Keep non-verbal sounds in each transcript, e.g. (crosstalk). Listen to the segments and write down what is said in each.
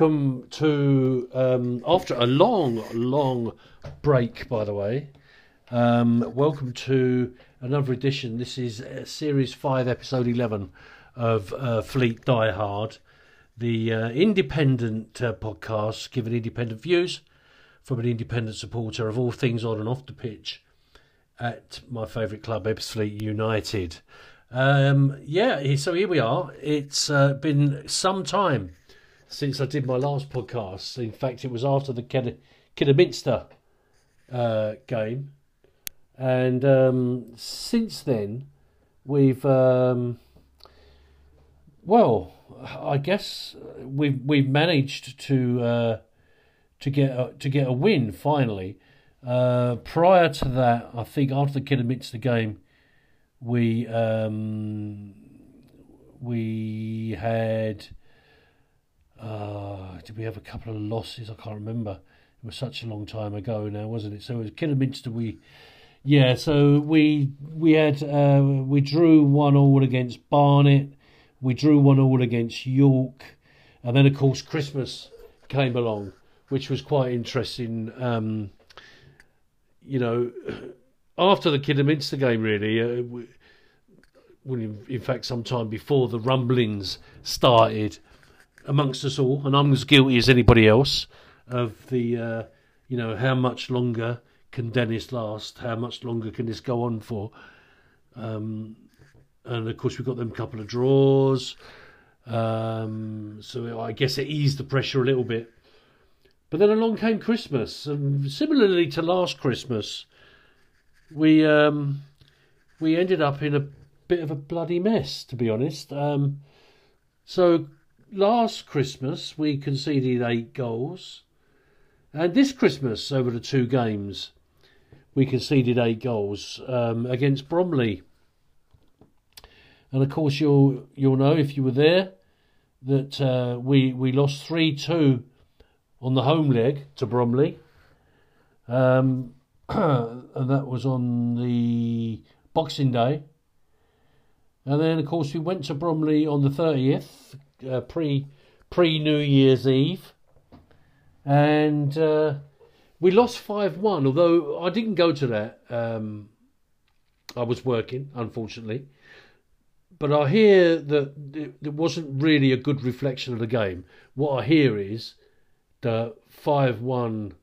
welcome to um, after a long, long break. By the way, um, welcome to another edition. This is uh, series five, episode eleven of uh, Fleet Die Hard, the uh, independent uh, podcast giving independent views from an independent supporter of all things on and off the pitch at my favourite club, Ebbsfleet United. Um, yeah, so here we are. It's uh, been some time since I did my last podcast. In fact, it was after the Kid- Kidderminster uh, game, and um, since then we've um, well, I guess we've we've managed to uh, to get a, to get a win finally. Uh, prior to that, I think after the Kidderminster game, we um, we had uh, did we have a couple of losses? I can't remember. It was such a long time ago now, wasn't it? So it was Kidderminster. We yeah, so we we had uh, we drew one all against Barnet. We drew one all against York, and then of course Christmas came along, which was quite interesting. Um, you know, (sighs) after the Kidderminster game, really, uh, we, in, in fact, sometime before the rumblings started amongst us all, and I'm as guilty as anybody else of the, uh, you know, how much longer can Dennis last? How much longer can this go on for? Um, and of course, we've got them couple of draws. Um, so I guess it eased the pressure a little bit. But then along came Christmas, and similarly to last Christmas, we um, we ended up in a bit of a bloody mess, to be honest. Um, so last Christmas we conceded eight goals, and this Christmas over the two games we conceded eight goals um, against Bromley. And of course, you'll you'll know if you were there that uh, we we lost three two on the home leg to Bromley, um, (clears throat) and that was on the Boxing Day. And then, of course, we went to Bromley on the thirtieth, uh, pre pre New Year's Eve, and uh, we lost five one. Although I didn't go to that, um, I was working, unfortunately. But I hear that it wasn't really a good reflection of the game. What I hear is the five one.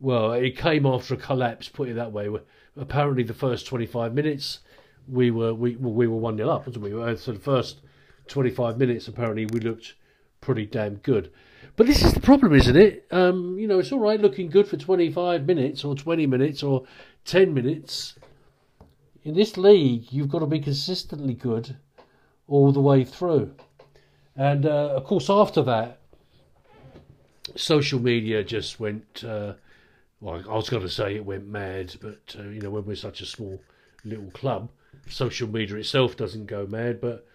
Well, it came after a collapse. Put it that way. Apparently, the first twenty five minutes we were we we were one 0 up, wasn't we? So the first twenty five minutes, apparently, we looked pretty damn good. But this is the problem, isn't it? Um, you know, it's all right looking good for twenty five minutes or twenty minutes or ten minutes. In this league, you've got to be consistently good all the way through. And uh, of course, after that, social media just went. Uh, well, I was going to say it went mad, but uh, you know, when we're such a small little club, social media itself doesn't go mad, but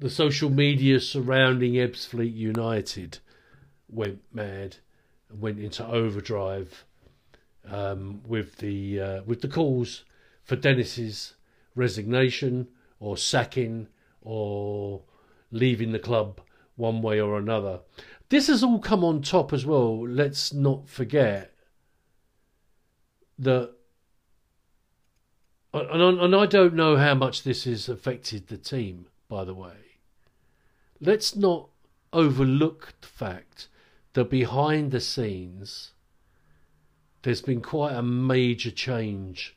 the social media surrounding Ebbsfleet United went mad and went into overdrive um, with the uh, with the calls for Dennis's resignation or sacking or leaving the club one way or another. This has all come on top as well. Let's not forget that and, and I don't know how much this has affected the team, by the way. Let's not overlook the fact that behind the scenes, there's been quite a major change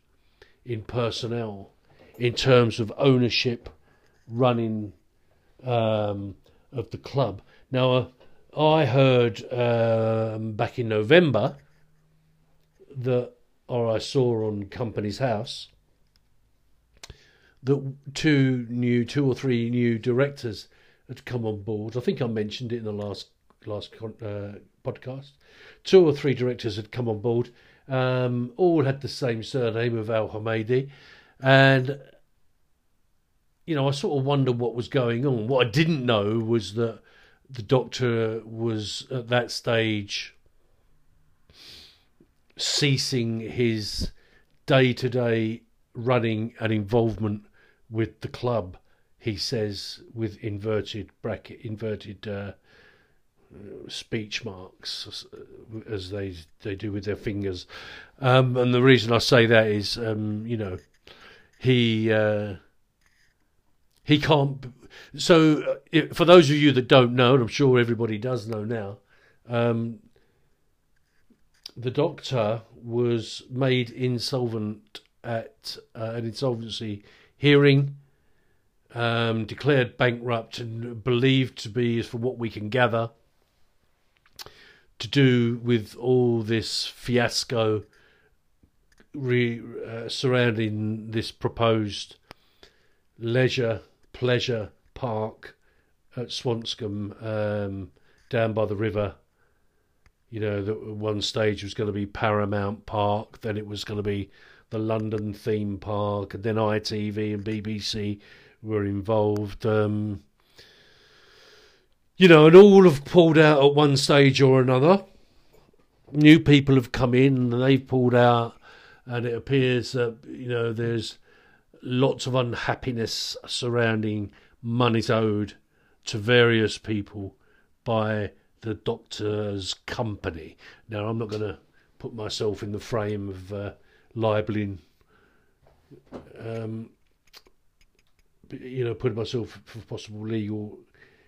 in personnel in terms of ownership, running um, of the club. Now, uh, I heard um, back in November that, or I saw on Companies House, that two new, two or three new directors had come on board. I think I mentioned it in the last last uh, podcast. Two or three directors had come on board. Um, all had the same surname of Al Hamidi, and you know I sort of wonder what was going on. What I didn't know was that the doctor was at that stage ceasing his day to day running and involvement with the club, he says with inverted bracket, inverted uh, speech marks as they they do with their fingers. Um, and the reason I say that is, um, you know, he uh, he can't. So, uh, for those of you that don't know, and I'm sure everybody does know now, um, the doctor was made insolvent at uh, an insolvency hearing, um, declared bankrupt, and believed to be, from what we can gather, to do with all this fiasco re, uh, surrounding this proposed leisure pleasure park at Swanscombe um, down by the river. You know, that one stage was going to be Paramount Park, then it was going to be the London theme park, and then ITV and BBC were involved. Um, you know, and all have pulled out at one stage or another. New people have come in and they've pulled out, and it appears that you know there's lots of unhappiness surrounding monies owed to various people by the doctor's company. Now, I'm not going to put myself in the frame of uh, libeling, um, you know, putting myself for possible legal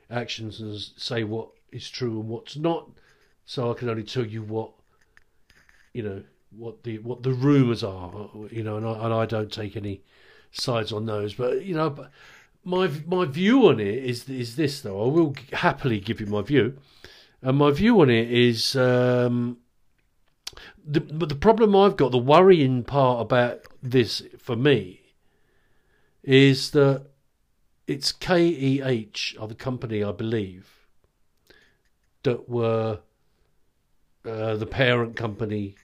actions and say what is true and what's not. So I can only tell you what, you know, what the what the rumours are, you know, and I, and I don't take any sides on those. But you know, my my view on it is is this though. I will happily give you my view, and my view on it is. Um, the, but the problem I've got, the worrying part about this for me, is that it's KEH are the company I believe that were uh, the parent company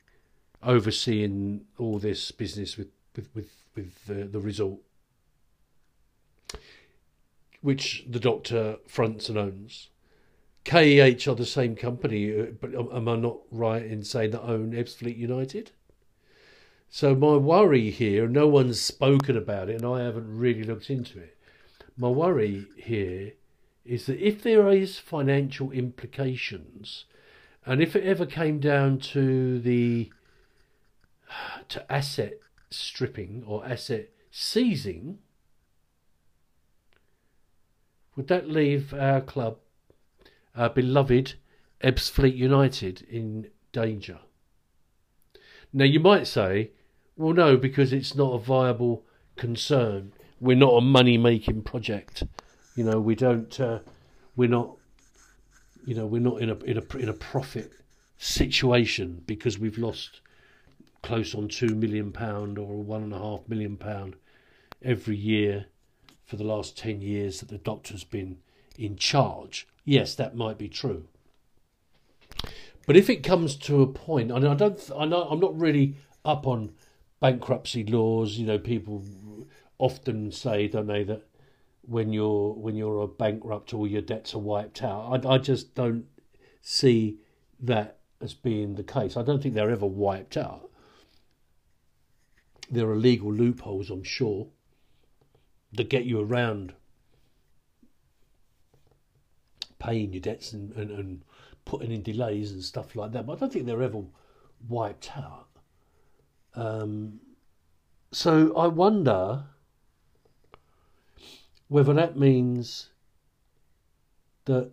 overseeing all this business with with with, with the, the result, which the doctor fronts and owns. KEH are the same company, uh, but am I not right in saying that own Ebbsfleet United? So my worry here, no one's spoken about it, and I haven't really looked into it my worry here is that if there is financial implications, and if it ever came down to the to asset stripping or asset seizing, would that leave our club, our beloved Ebbsfleet United, in danger? Now you might say, well, no, because it's not a viable concern we're not a money making project. You know, we don't. Uh, we're not. You know, we're not in a in a in a profit situation because we've lost close on two million pound or one and a half million pound every year for the last ten years that the doctor's been in charge. Yes, that might be true. But if it comes to a point, and I don't, I know I'm not really up on bankruptcy laws. You know, people often say, don't they, that when you're when you're a bankrupt, all your debts are wiped out. I, I just don't see that as being the case. I don't think they're ever wiped out. There are legal loopholes, I'm sure, that get you around paying your debts and, and, and putting in delays and stuff like that. But I don't think they're ever wiped out. Um, so I wonder whether that means that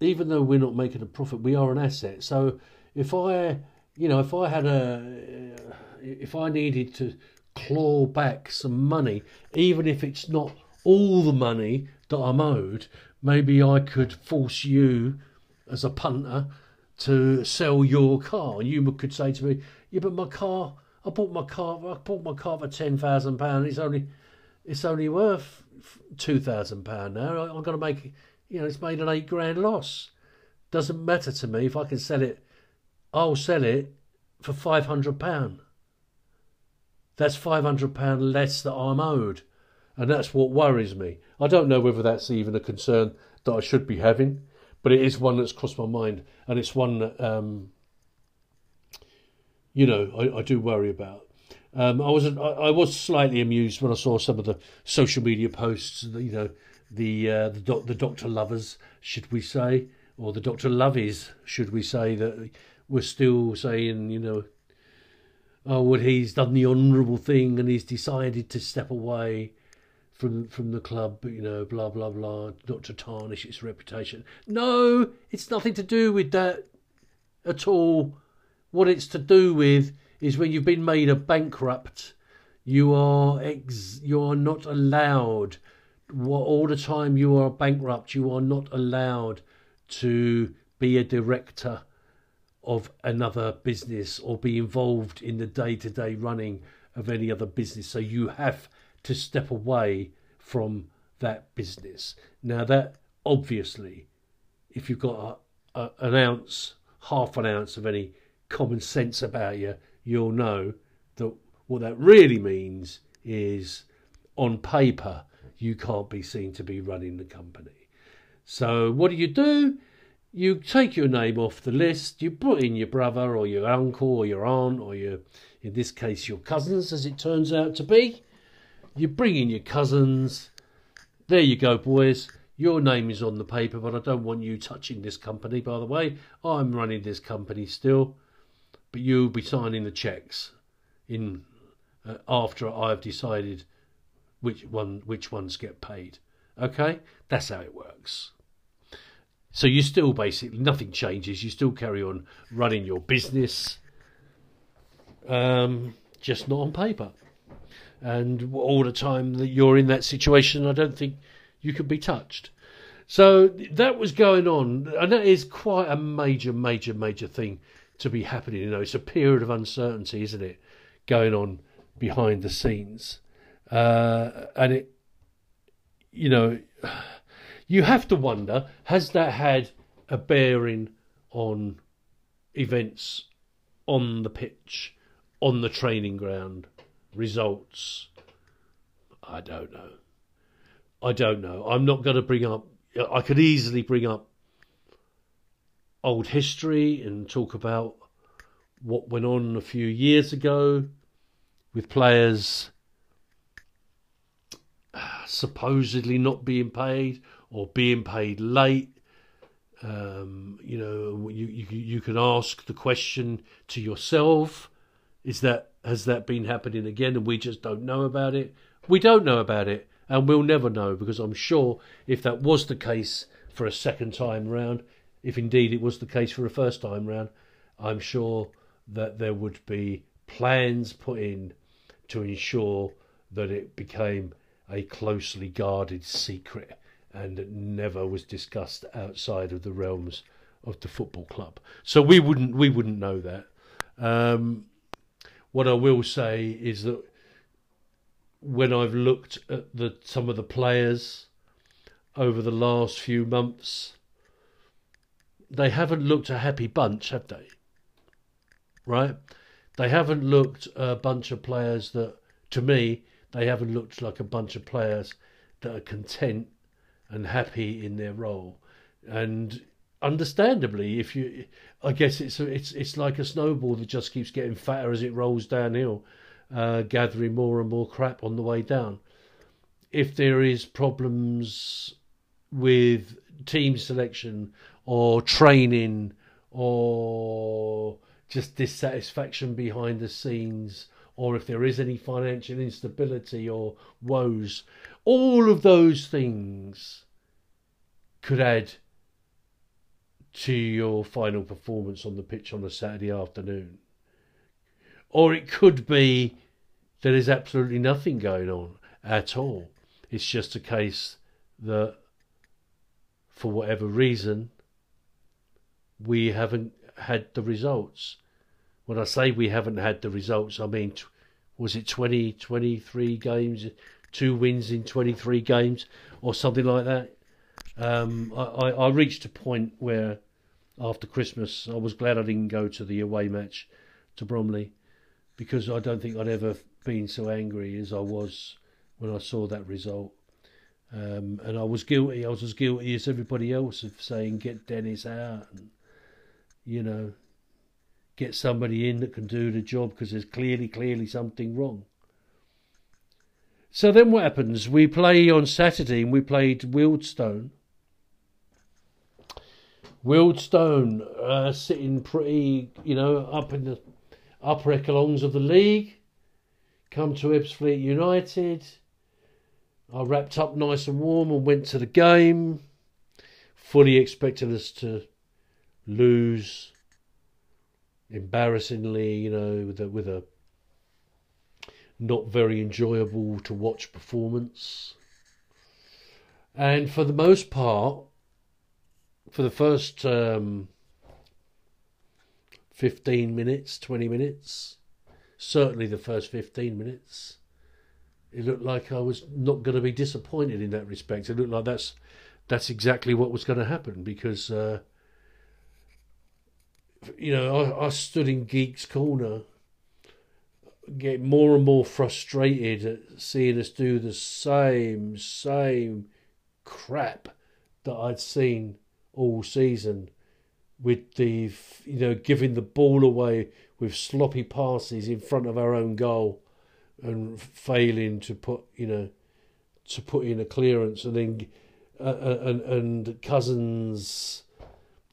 even though we're not making a profit, we are an asset. So if I, you know, if I had a, if I needed to claw back some money, even if it's not all the money that I'm owed, maybe I could force you as a punter to sell your car. And you could say to me, yeah, but my car, I bought my car, I bought my car for ten thousand pounds. It's only, it's only worth two thousand pound now. I, I've got to make, you know, it's made an eight grand loss. Doesn't matter to me if I can sell it. I'll sell it for five hundred pound. That's five hundred pound less that I'm owed, and that's what worries me. I don't know whether that's even a concern that I should be having, but it is one that's crossed my mind, and it's one that um, you know I, I do worry about. Um, I was I was slightly amused when I saw some of the social media posts. You know, the uh, the doc, the doctor lovers, should we say, or the Dr. Loveys, should we say, that were still saying, you know, oh, well, he's done the honourable thing and he's decided to step away from from the club, you know, blah blah blah, not to tarnish its reputation. No, it's nothing to do with that at all. What it's to do with is when you've been made a bankrupt, you are ex- you are not allowed. All the time you are bankrupt, you are not allowed to be a director of another business or be involved in the day to day running of any other business. So you have to step away from that business. Now, that obviously, if you've got a, a, an ounce, half an ounce of any common sense about you, you'll know that what that really means is on paper, you can't be seen to be running the company. So, what do you do? You take your name off the list, you put in your brother or your uncle or your aunt or your, in this case, your cousins, as it turns out to be, you bring in your cousins. There you go, boys. Your name is on the paper, but I don't want you touching this company, by the way. I'm running this company still, but you'll be signing the checks in uh, after I've decided which one which ones get paid. Okay? That's how it works. So you still basically nothing changes. You still carry on running your business, um, just not on paper and all the time that you're in that situation, I don't think you could be touched. So that was going on, and that is quite a major, major, major thing to be happening. You know, it's a period of uncertainty, isn't it, going on behind the scenes, uh, and it, you know, you have to wonder: has that had a bearing on events on the pitch, on the training ground? results. I don't know. I don't know. I'm not going to bring up. I could easily bring up old history and talk about what went on a few years ago with players supposedly not being paid or being paid late. Um, you know, you, you you can ask the question to yourself: Is that has that been happening again and we just don't know about it? We don't know about it and we'll never know because I'm sure if that was the case for a second time round, if indeed it was the case for a first time round, I'm sure that there would be plans put in to ensure that it became a closely guarded secret and never was discussed outside of the realms of the football club. So we wouldn't we wouldn't know that. Um, what I will say is that when I've looked at the some of the players over the last few months, they haven't looked a happy bunch, have they? Right? They haven't looked a bunch of players that, to me, they haven't looked like a bunch of players that are content and happy in their role. And understandably, if you, I guess it's it's it's like a snowball that just keeps getting fatter as it rolls downhill, uh, gathering more and more crap on the way down. If there is problems with team selection or training or just dissatisfaction behind the scenes or if there is any financial instability or woes, all of those things could add to your final performance on the pitch on a Saturday afternoon. Or it could be there is absolutely nothing going on at all. It's just a case that, for whatever reason, we haven't had the results. When I say we haven't had the results, I mean, was it 20, 23 games, two wins in 23 games, or something like that? Um, I, I, reached a point where after Christmas I was glad I didn't go to the away match to Bromley because I don't think I'd ever been so angry as I was when I saw that result. Um, and I was guilty. I was as guilty as everybody else of saying, "Get Dennis out," and you know, get somebody in that can do the job because there's clearly, clearly something wrong. So then what happens? We play on Saturday and we played Wealdstone, Wealdstone uh, sitting pretty, you know, up in the upper echelons of the league. Come to Ebbsfleet United. I wrapped up nice and warm and went to the game, fully expecting us to lose embarrassingly, you know, with a, with a not very enjoyable to watch performance. And for the most part, for the first um, 15 minutes, 20 minutes, certainly the first 15 minutes, it looked like I was not going to be disappointed in that respect. It looked like that's that's exactly what was going to happen because uh, you know I, I stood in Geek's corner, getting more and more frustrated at seeing us do the same same crap that I'd seen all season with the you know giving the ball away with sloppy passes in front of our own goal and failing to put you know to put in a clearance and then uh, uh, and and Cousins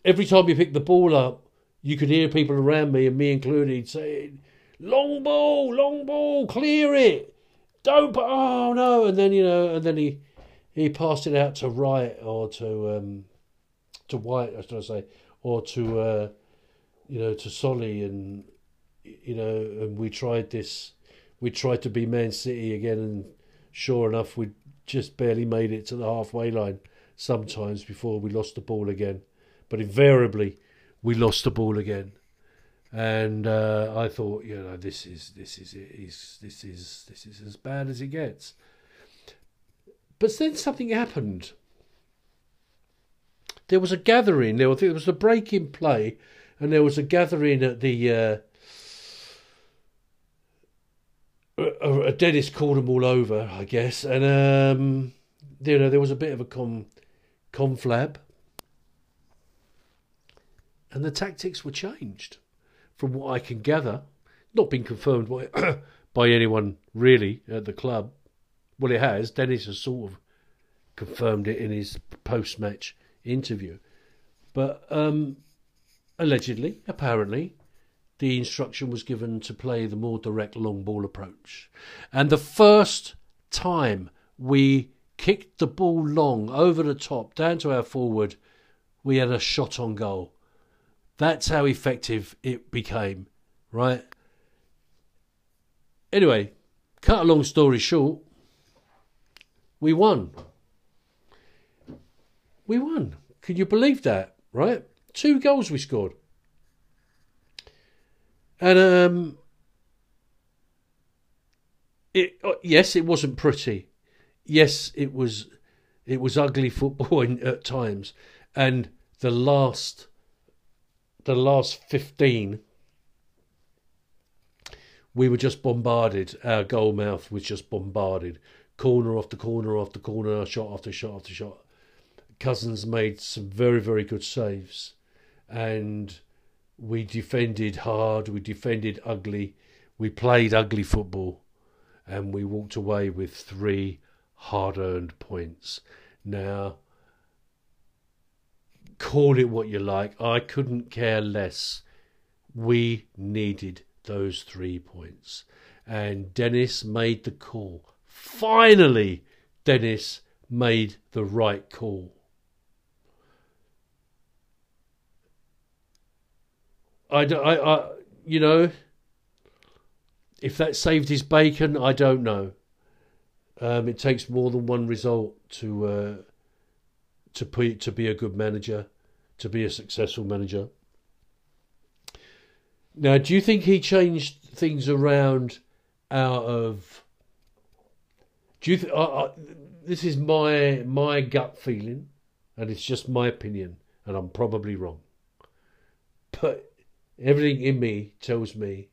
every time you pick the ball up you could hear people around me and me included saying long ball long ball clear it don't put, oh no and then you know and then he he passed it out to Wright or to um to White I should say or to uh you know to Solly and you know and we tried this we tried to be Man City again, and sure enough, we just barely made it to the halfway line sometimes before we lost the ball again. But invariably, we lost the ball again. And uh, I thought, you know, this is this is is this is this is as bad as it gets. But then something happened. There was a gathering. There was, there was a break in play, and there was a gathering at the uh, a, Dennis called them all over, I guess, and um, you know there was a bit of a con conflab, and the tactics were changed, from what I can gather, not been confirmed by (coughs) by anyone really at the club. Well, it has. Dennis has sort of confirmed it in his post-match interview, but um, allegedly, apparently, the instruction was given to play the more direct long ball approach. And the first time we kicked the ball long over the top down to our forward, we had a shot on goal. That's how effective it became, right? Anyway, cut a long story short, we won. We won. Can you believe that, right? Two goals we scored. And um, it uh, yes, it wasn't pretty. Yes, it was it was ugly (laughs) football at times, and the last the last fifteen we were just bombarded. Our goal mouth was just bombarded. Corner after corner after corner, shot after shot after shot. Cousins made some very, very good saves. And we defended hard, we defended ugly, we played ugly football, and we walked away with three hard earned points. Now, call it what you like, I couldn't care less. We needed those three points. And Dennis made the call. Finally, Dennis made the right call. I, I, I, you know, if that saved his bacon, I don't know. Um, it takes more than one result to uh, to be to be a good manager, to be a successful manager. Now, do you think he changed things around out of? Do you? Th- I, I, this is my my gut feeling, and it's just my opinion, and I'm probably wrong. But Everything in me tells me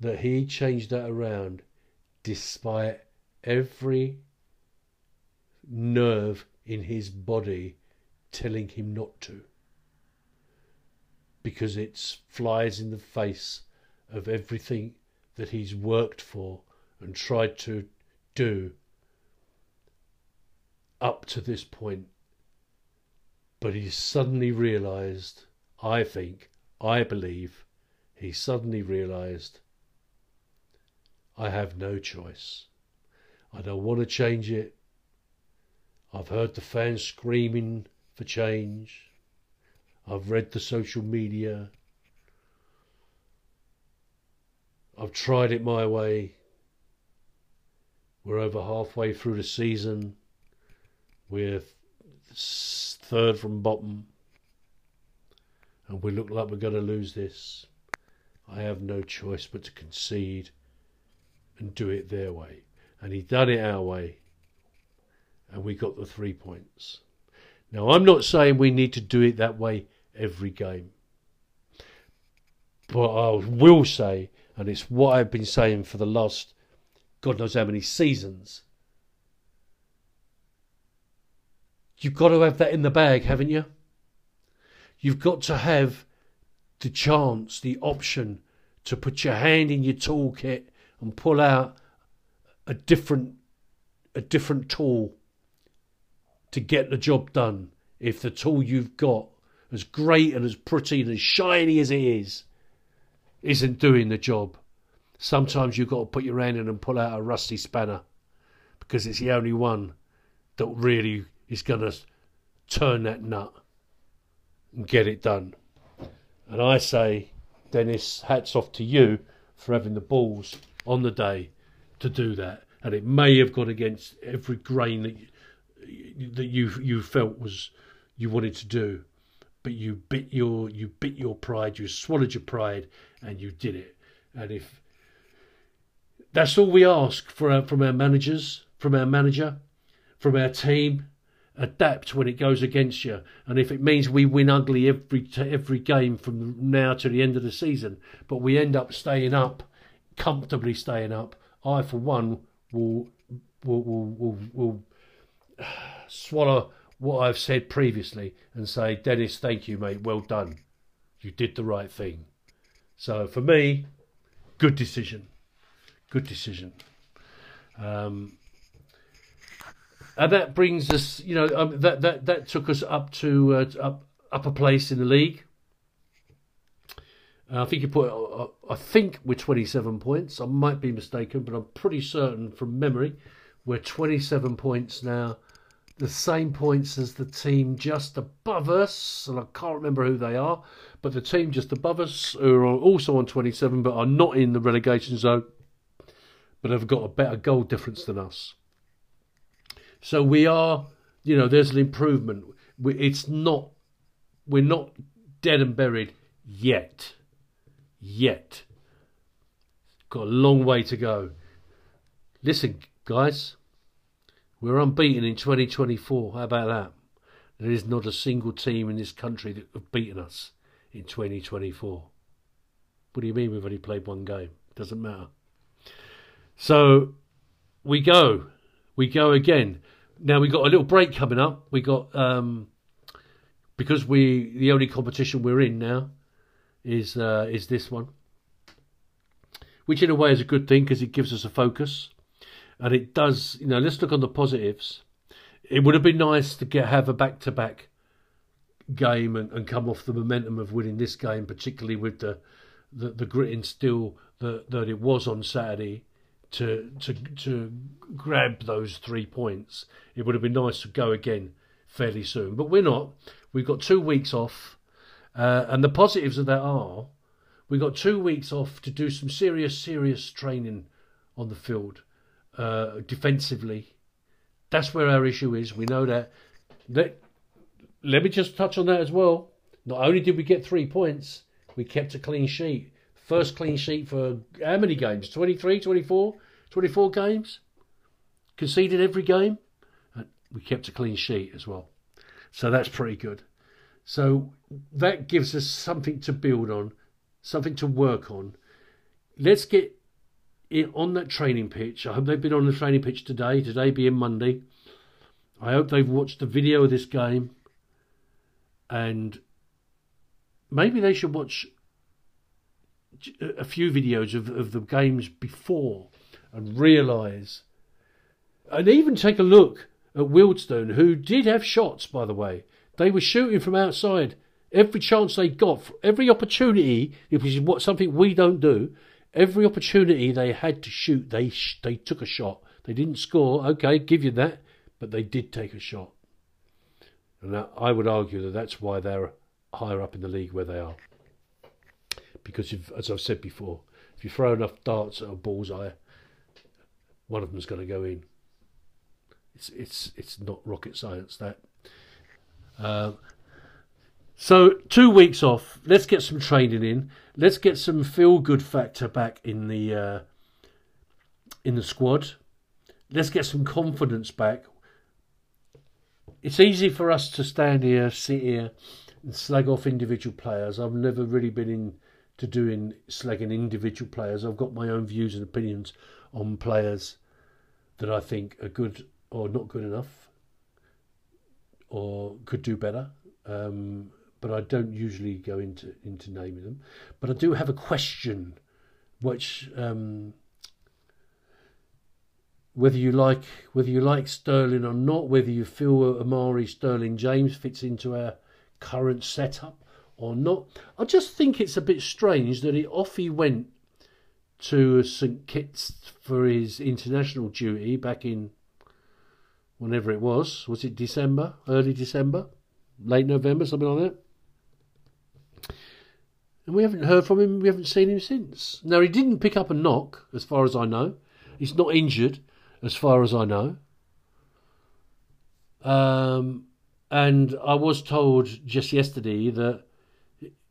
that he changed that around despite every nerve in his body telling him not to. Because it flies in the face of everything that he's worked for and tried to do up to this point. But he suddenly realised, I think, I believe, he suddenly realised, I have no choice. I don't want to change it. I've heard the fans screaming for change. I've read the social media. I've tried it my way. We're over halfway through the season. We're third from bottom. And we look like we're going to lose this. I have no choice but to concede and do it their way. And he done it our way. And we got the three points. Now, I'm not saying we need to do it that way every game. But I will say, and it's what I've been saying for the last God knows how many seasons. You've got to have that in the bag, haven't you? You've got to have the chance, the option to put your hand in your toolkit and pull out a different a different tool to get the job done. If the tool you've got, as great and as pretty and as shiny as it is, isn't doing the job, sometimes you've got to put your hand in and pull out a rusty spanner because it's the only one that really is going to turn that nut and get it done. And I say, Dennis, hats off to you for having the balls on the day to do that. And it may have gone against every grain that you, that you you felt was you wanted to do, but you bit your you bit your pride, you swallowed your pride, and you did it. And if that's all we ask for our, from our managers, from our manager, from our team, adapt when it goes against you. And if it means we win ugly every every game from now to the end of the season, but we end up staying up, comfortably staying up, I for one will will will will, will swallow what I've said previously and say, Dennis, thank you, mate. Well done. You did the right thing. So for me, good decision. Good decision. Um, and that brings us, you know, um, that that that took us up to uh, up upper place in the league. Uh, I think you put, uh, I think we're 27 points. I might be mistaken, but I'm pretty certain from memory we're 27 points now. The same points as the team just above us, and I can't remember who they are, but the team just above us who are also on 27 but are not in the relegation zone, but have got a better goal difference than us. So we are, you know, there's an improvement. It's not, we're not dead and buried yet. Yet. Got a long way to go. Listen, guys, we're unbeaten in 2024. How about that? There is not a single team in this country that have beaten us in 2024. What do you mean we've only played one game? Doesn't matter. So we go we go again. Now we got a little break coming up. We got um, because we the only competition we're in now is uh, is this one, which in a way is a good thing because it gives us a focus, and it does. You know, let's look on the positives. It would have been nice to get have a back to back game and, and come off the momentum of winning this game, particularly with the the, the grit and steel that that it was on Saturday to to to grab those three points. It would have been nice to go again fairly soon, but we're not. We've got two weeks off, uh, and the positives of that are we've got two weeks off to do some serious, serious training on the field uh, defensively. That's where our issue is. We know that. Let, let me just touch on that as well. Not only did we get three points, we kept a clean sheet. First clean sheet for how many games? 23, 24, 24 games? Conceded every game? And we kept a clean sheet as well. So that's pretty good. So that gives us something to build on, something to work on. Let's get on that training pitch. I hope they've been on the training pitch today, today being Monday. I hope they've watched the video of this game and maybe they should watch a few videos of, of the games before and realise, and even take a look at Wealdstone, who did have shots, by the way. They were shooting from outside every chance they got, every opportunity, which is what something we don't do. Every opportunity they had to shoot, they sh- they took a shot. They didn't score. Okay, give you that, but they did take a shot. And I would argue that that's why they're higher up in the league where they are. Because, as I've said before, if you throw enough darts at a bullseye, one of them's going to go in. It's it's it's not rocket science that. Uh, so two weeks off. Let's get some training in. Let's get some feel good factor back in the uh, in the squad. Let's get some confidence back. It's easy for us to stand here, sit here, and slag off individual players. I've never really been into doing slagging individual players. I've got my own views and opinions on players that I think are good or not good enough, or could do better. Um, but I don't usually go into into naming them. But I do have a question, which um, whether you like whether you like Sterling or not, whether you feel Amari Sterling James fits into our current setup or not. I just think it's a bit strange that he off he went to St Kitts for his international duty back in whenever it was. Was it December, early December, late November, something like that? And we haven't heard from him, we haven't seen him since. Now, he didn't pick up a knock, as far as I know. He's not injured, as far as I know. Um, and I was told just yesterday that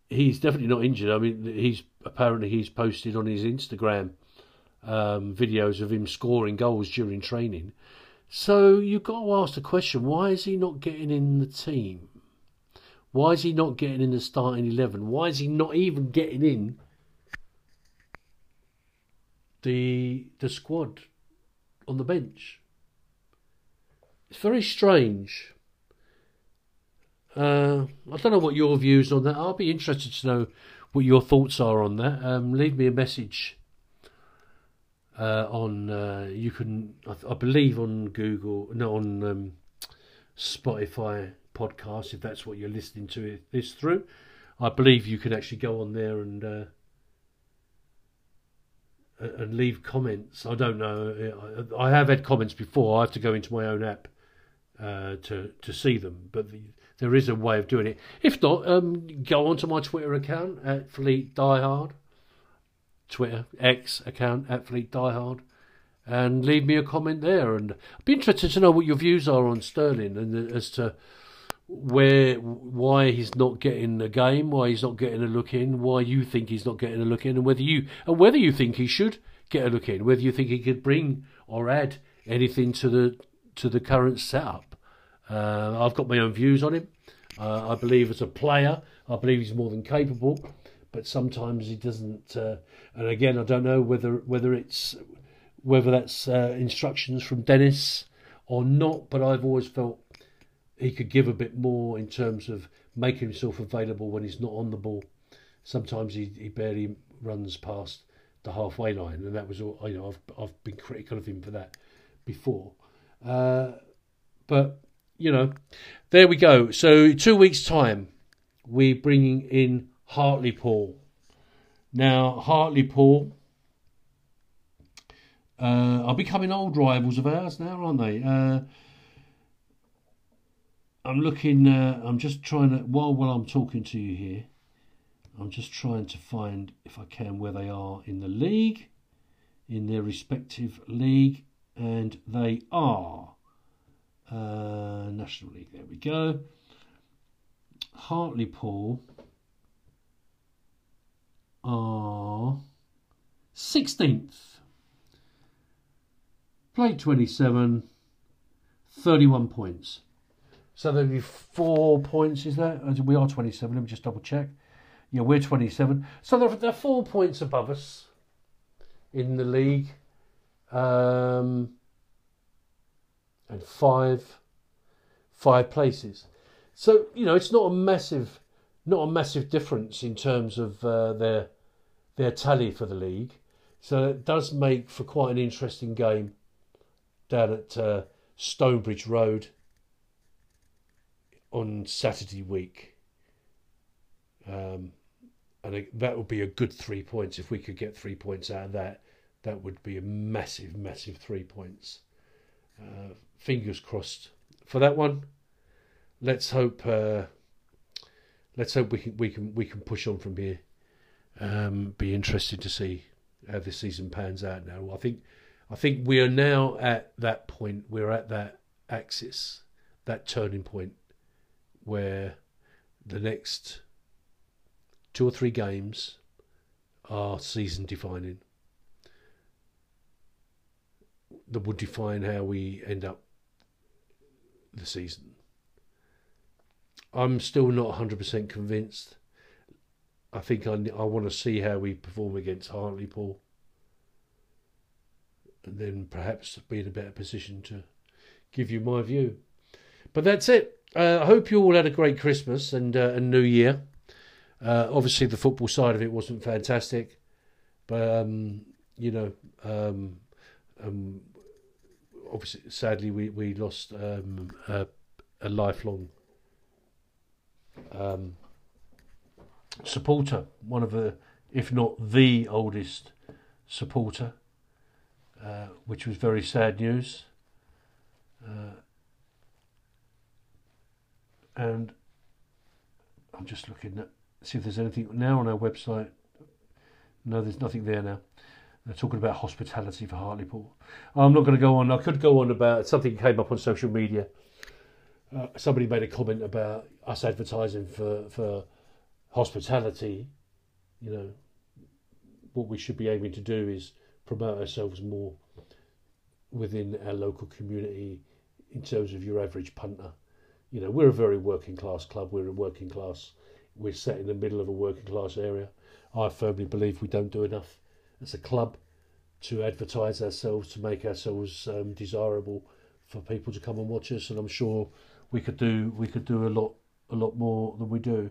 he's definitely not injured. I mean, he's apparently he's posted on his Instagram um, videos of him scoring goals during training. So you've got to ask the question: Why is he not getting in the team? Why is he not getting in the starting 11? Why is he not even getting in the the squad on the bench? It's very strange. Uh, I don't know what your views on that. I'll be interested to know what your thoughts are on that. Um, leave me a message uh, on uh, you can I, I, believe on Google no on um, Spotify podcast, if that's what you're listening to this through. I believe you can actually go on there and uh, and leave comments. I don't know. I have had comments before. I have to go into my own app uh, to to see them, but the, there is a way of doing it. If not, um, go onto my Twitter account at Fleet Diehard, Twitter X account at Fleet Diehard, and leave me a comment there. And I'd be interested to know what your views are on Sterling and as to where why he's not getting a game, why he's not getting a look in, why you think he's not getting a look in, and whether you and whether you think he should get a look in, whether you think he could bring or add anything to the to the current setup. Uh, I've got my own views on him. Uh, I believe as a player, I believe he's more than capable, but sometimes he doesn't. Uh, and again, I don't know whether whether it's whether that's uh, instructions from Dennis or not. But I've always felt he could give a bit more in terms of making himself available when he's not on the ball. Sometimes he, he barely runs past the halfway line, and that was all. You know, I've I've been critical of him for that before, uh, but you know, there we go. So two weeks time, we're bringing in Hartlepool. Now Hartlepool uh, are becoming old rivals of ours now, aren't they? Uh, I'm looking. Uh, I'm just trying to while while I'm talking to you here. I'm just trying to find if I can where they are in the league, in their respective league, and they are uh, National League. There we go. Hartlepool are 16th. Played 27, 31 points. So there'll be four points, is that? We are 27, let me just double check. Yeah, we're 27. So they're, they're four points above us in the league. Um, and five, five places. So, you know, it's not a massive, not a massive difference in terms of uh, their, their tally for the league. So it does make for quite an interesting game down at uh, Stonebridge Road on Saturday week. Um, and that would be a good three points if we could get three points out of that. That would be a massive, massive three points. Uh, fingers crossed for that one. Let's hope. Uh, let's hope we can we can we can push on from here. Um, be interested to see how this season pans out. Now, I think I think we are now at that point. We're at that axis, that turning point, where the next two or three games are season defining. That would define how we end up the season. I'm still not 100% convinced. I think I, I want to see how we perform against Hartlepool and then perhaps be in a better position to give you my view. But that's it. Uh, I hope you all had a great Christmas and uh, and New Year. Uh, obviously, the football side of it wasn't fantastic, but um, you know, um, um, obviously, sadly, we we lost um, a, a, lifelong um, supporter, one of the, if not the oldest supporter, uh, which was very sad news. Uh, and I'm just looking at see if there's anything now on our website. No, there's nothing there now. They're talking about hospitality for Hartlepool. I'm not going to go on. I could go on about something came up on social media. Uh, somebody made a comment about us advertising for for hospitality. You know, what we should be aiming to do is promote ourselves more within our local community in terms of your average punter. You know, we're a very working class club. We're a working class we're set in the middle of a working class area. I firmly believe we don't do enough as a club to advertise ourselves, to make ourselves um, desirable for people to come and watch us. And I'm sure we could do we could do a lot a lot more than we do.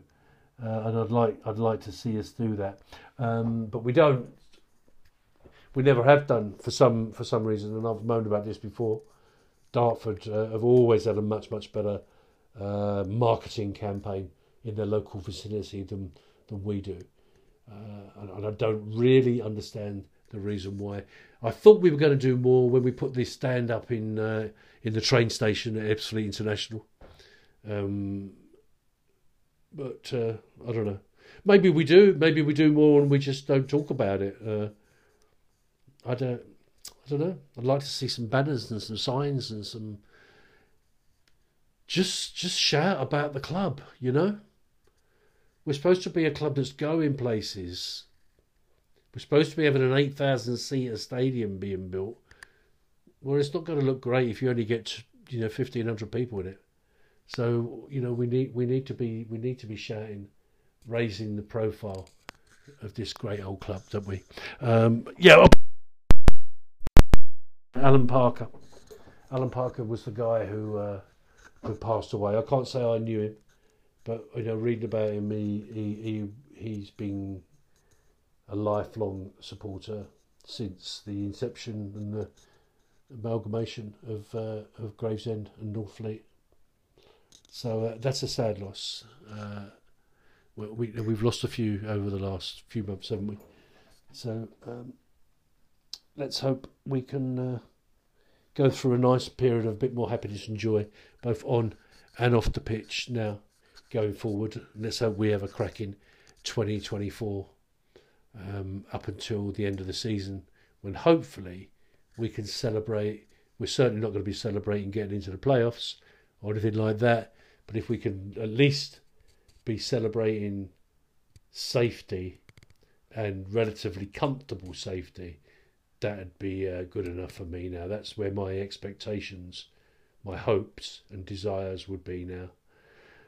Uh, and I'd like I'd like to see us do that, um, but we don't. We never have done for some for some reason, and I've moaned about this before. Dartford uh, have always had a much much better uh, marketing campaign in their local vicinity than than we do. Uh, and, and, I don't really understand the reason why. I thought we were going to do more when we put this stand up in uh, in the train station at Ebbsfleet International. Um, but uh, I don't know. Maybe we do. Maybe we do more, and we just don't talk about it. Uh, I don't. I don't know. I'd like to see some banners and some signs and some. Just, just shout about the club, you know. We're supposed to be a club that's going places. We're supposed to be having an 8,000 seater stadium being built. Well, it's not going to look great if you only get you know 1,500 people in it. So you know we need we need to be we need to be shouting, raising the profile of this great old club, don't we? Um, yeah. Alan Parker. Alan Parker was the guy who uh, passed away. I can't say I knew him. But you know, reading about him, he he, he he's been a lifelong supporter since the inception and the amalgamation of uh, of Gravesend and Northfleet. So uh, that's a sad loss. Uh, we, we have lost a few over the last few months, haven't we? So um, let's hope we can uh, go through a nice period of a bit more happiness and joy, both on and off the pitch now going forward. Let's hope we have a cracking 2024 um, up until the end of the season when hopefully we can celebrate. We're certainly not going to be celebrating getting into the playoffs or anything like that, but if we can at least be celebrating safety and relatively comfortable safety, that'd be uh, good enough for me now. That's where my expectations, my hopes, and desires would be now.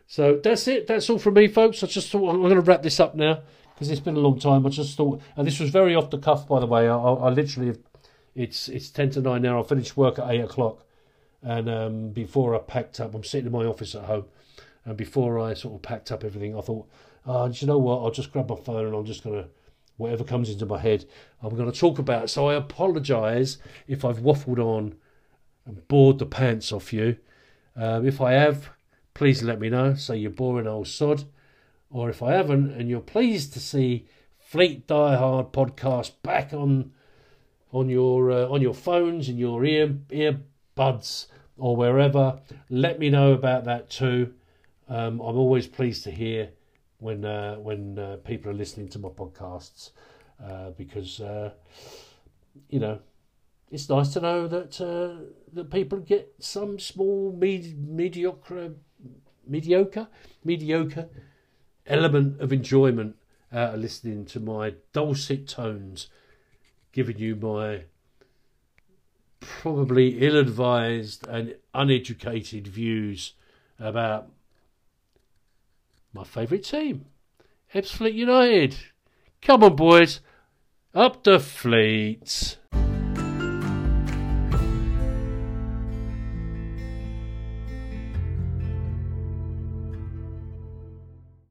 So that's it. That's all from me, folks. I just thought I'm going to wrap this up now because it's been a long time. I just thought, and this was very off the cuff, by the way. I, I literally, it's it's ten to nine now. I finished work at eight o'clock, and um, before I packed up, I'm sitting in my office at home, and before I sort of packed up everything, I thought, oh, do you know what? I'll just grab my phone and I'm just going to whatever comes into my head, I'm going to talk about. So I apologise if I've waffled on and bored the pants off you. Um, if I have, please let me know. Say you're boring old sod. Or if I haven't, and you're pleased to see Fleet Die Hard podcast back on on your uh, on your phones and your ear earbuds or wherever, let me know about that too. Um, I'm always pleased to hear when uh, when uh, people are listening to my podcasts uh, because uh, you know it's nice to know that uh, that people get some small med- mediocre mediocre mediocre element of enjoyment out of listening to my dulcet tones, giving you my probably ill-advised and uneducated views about my favourite team, Ebbsfleet United. Come on, boys, up the fleets.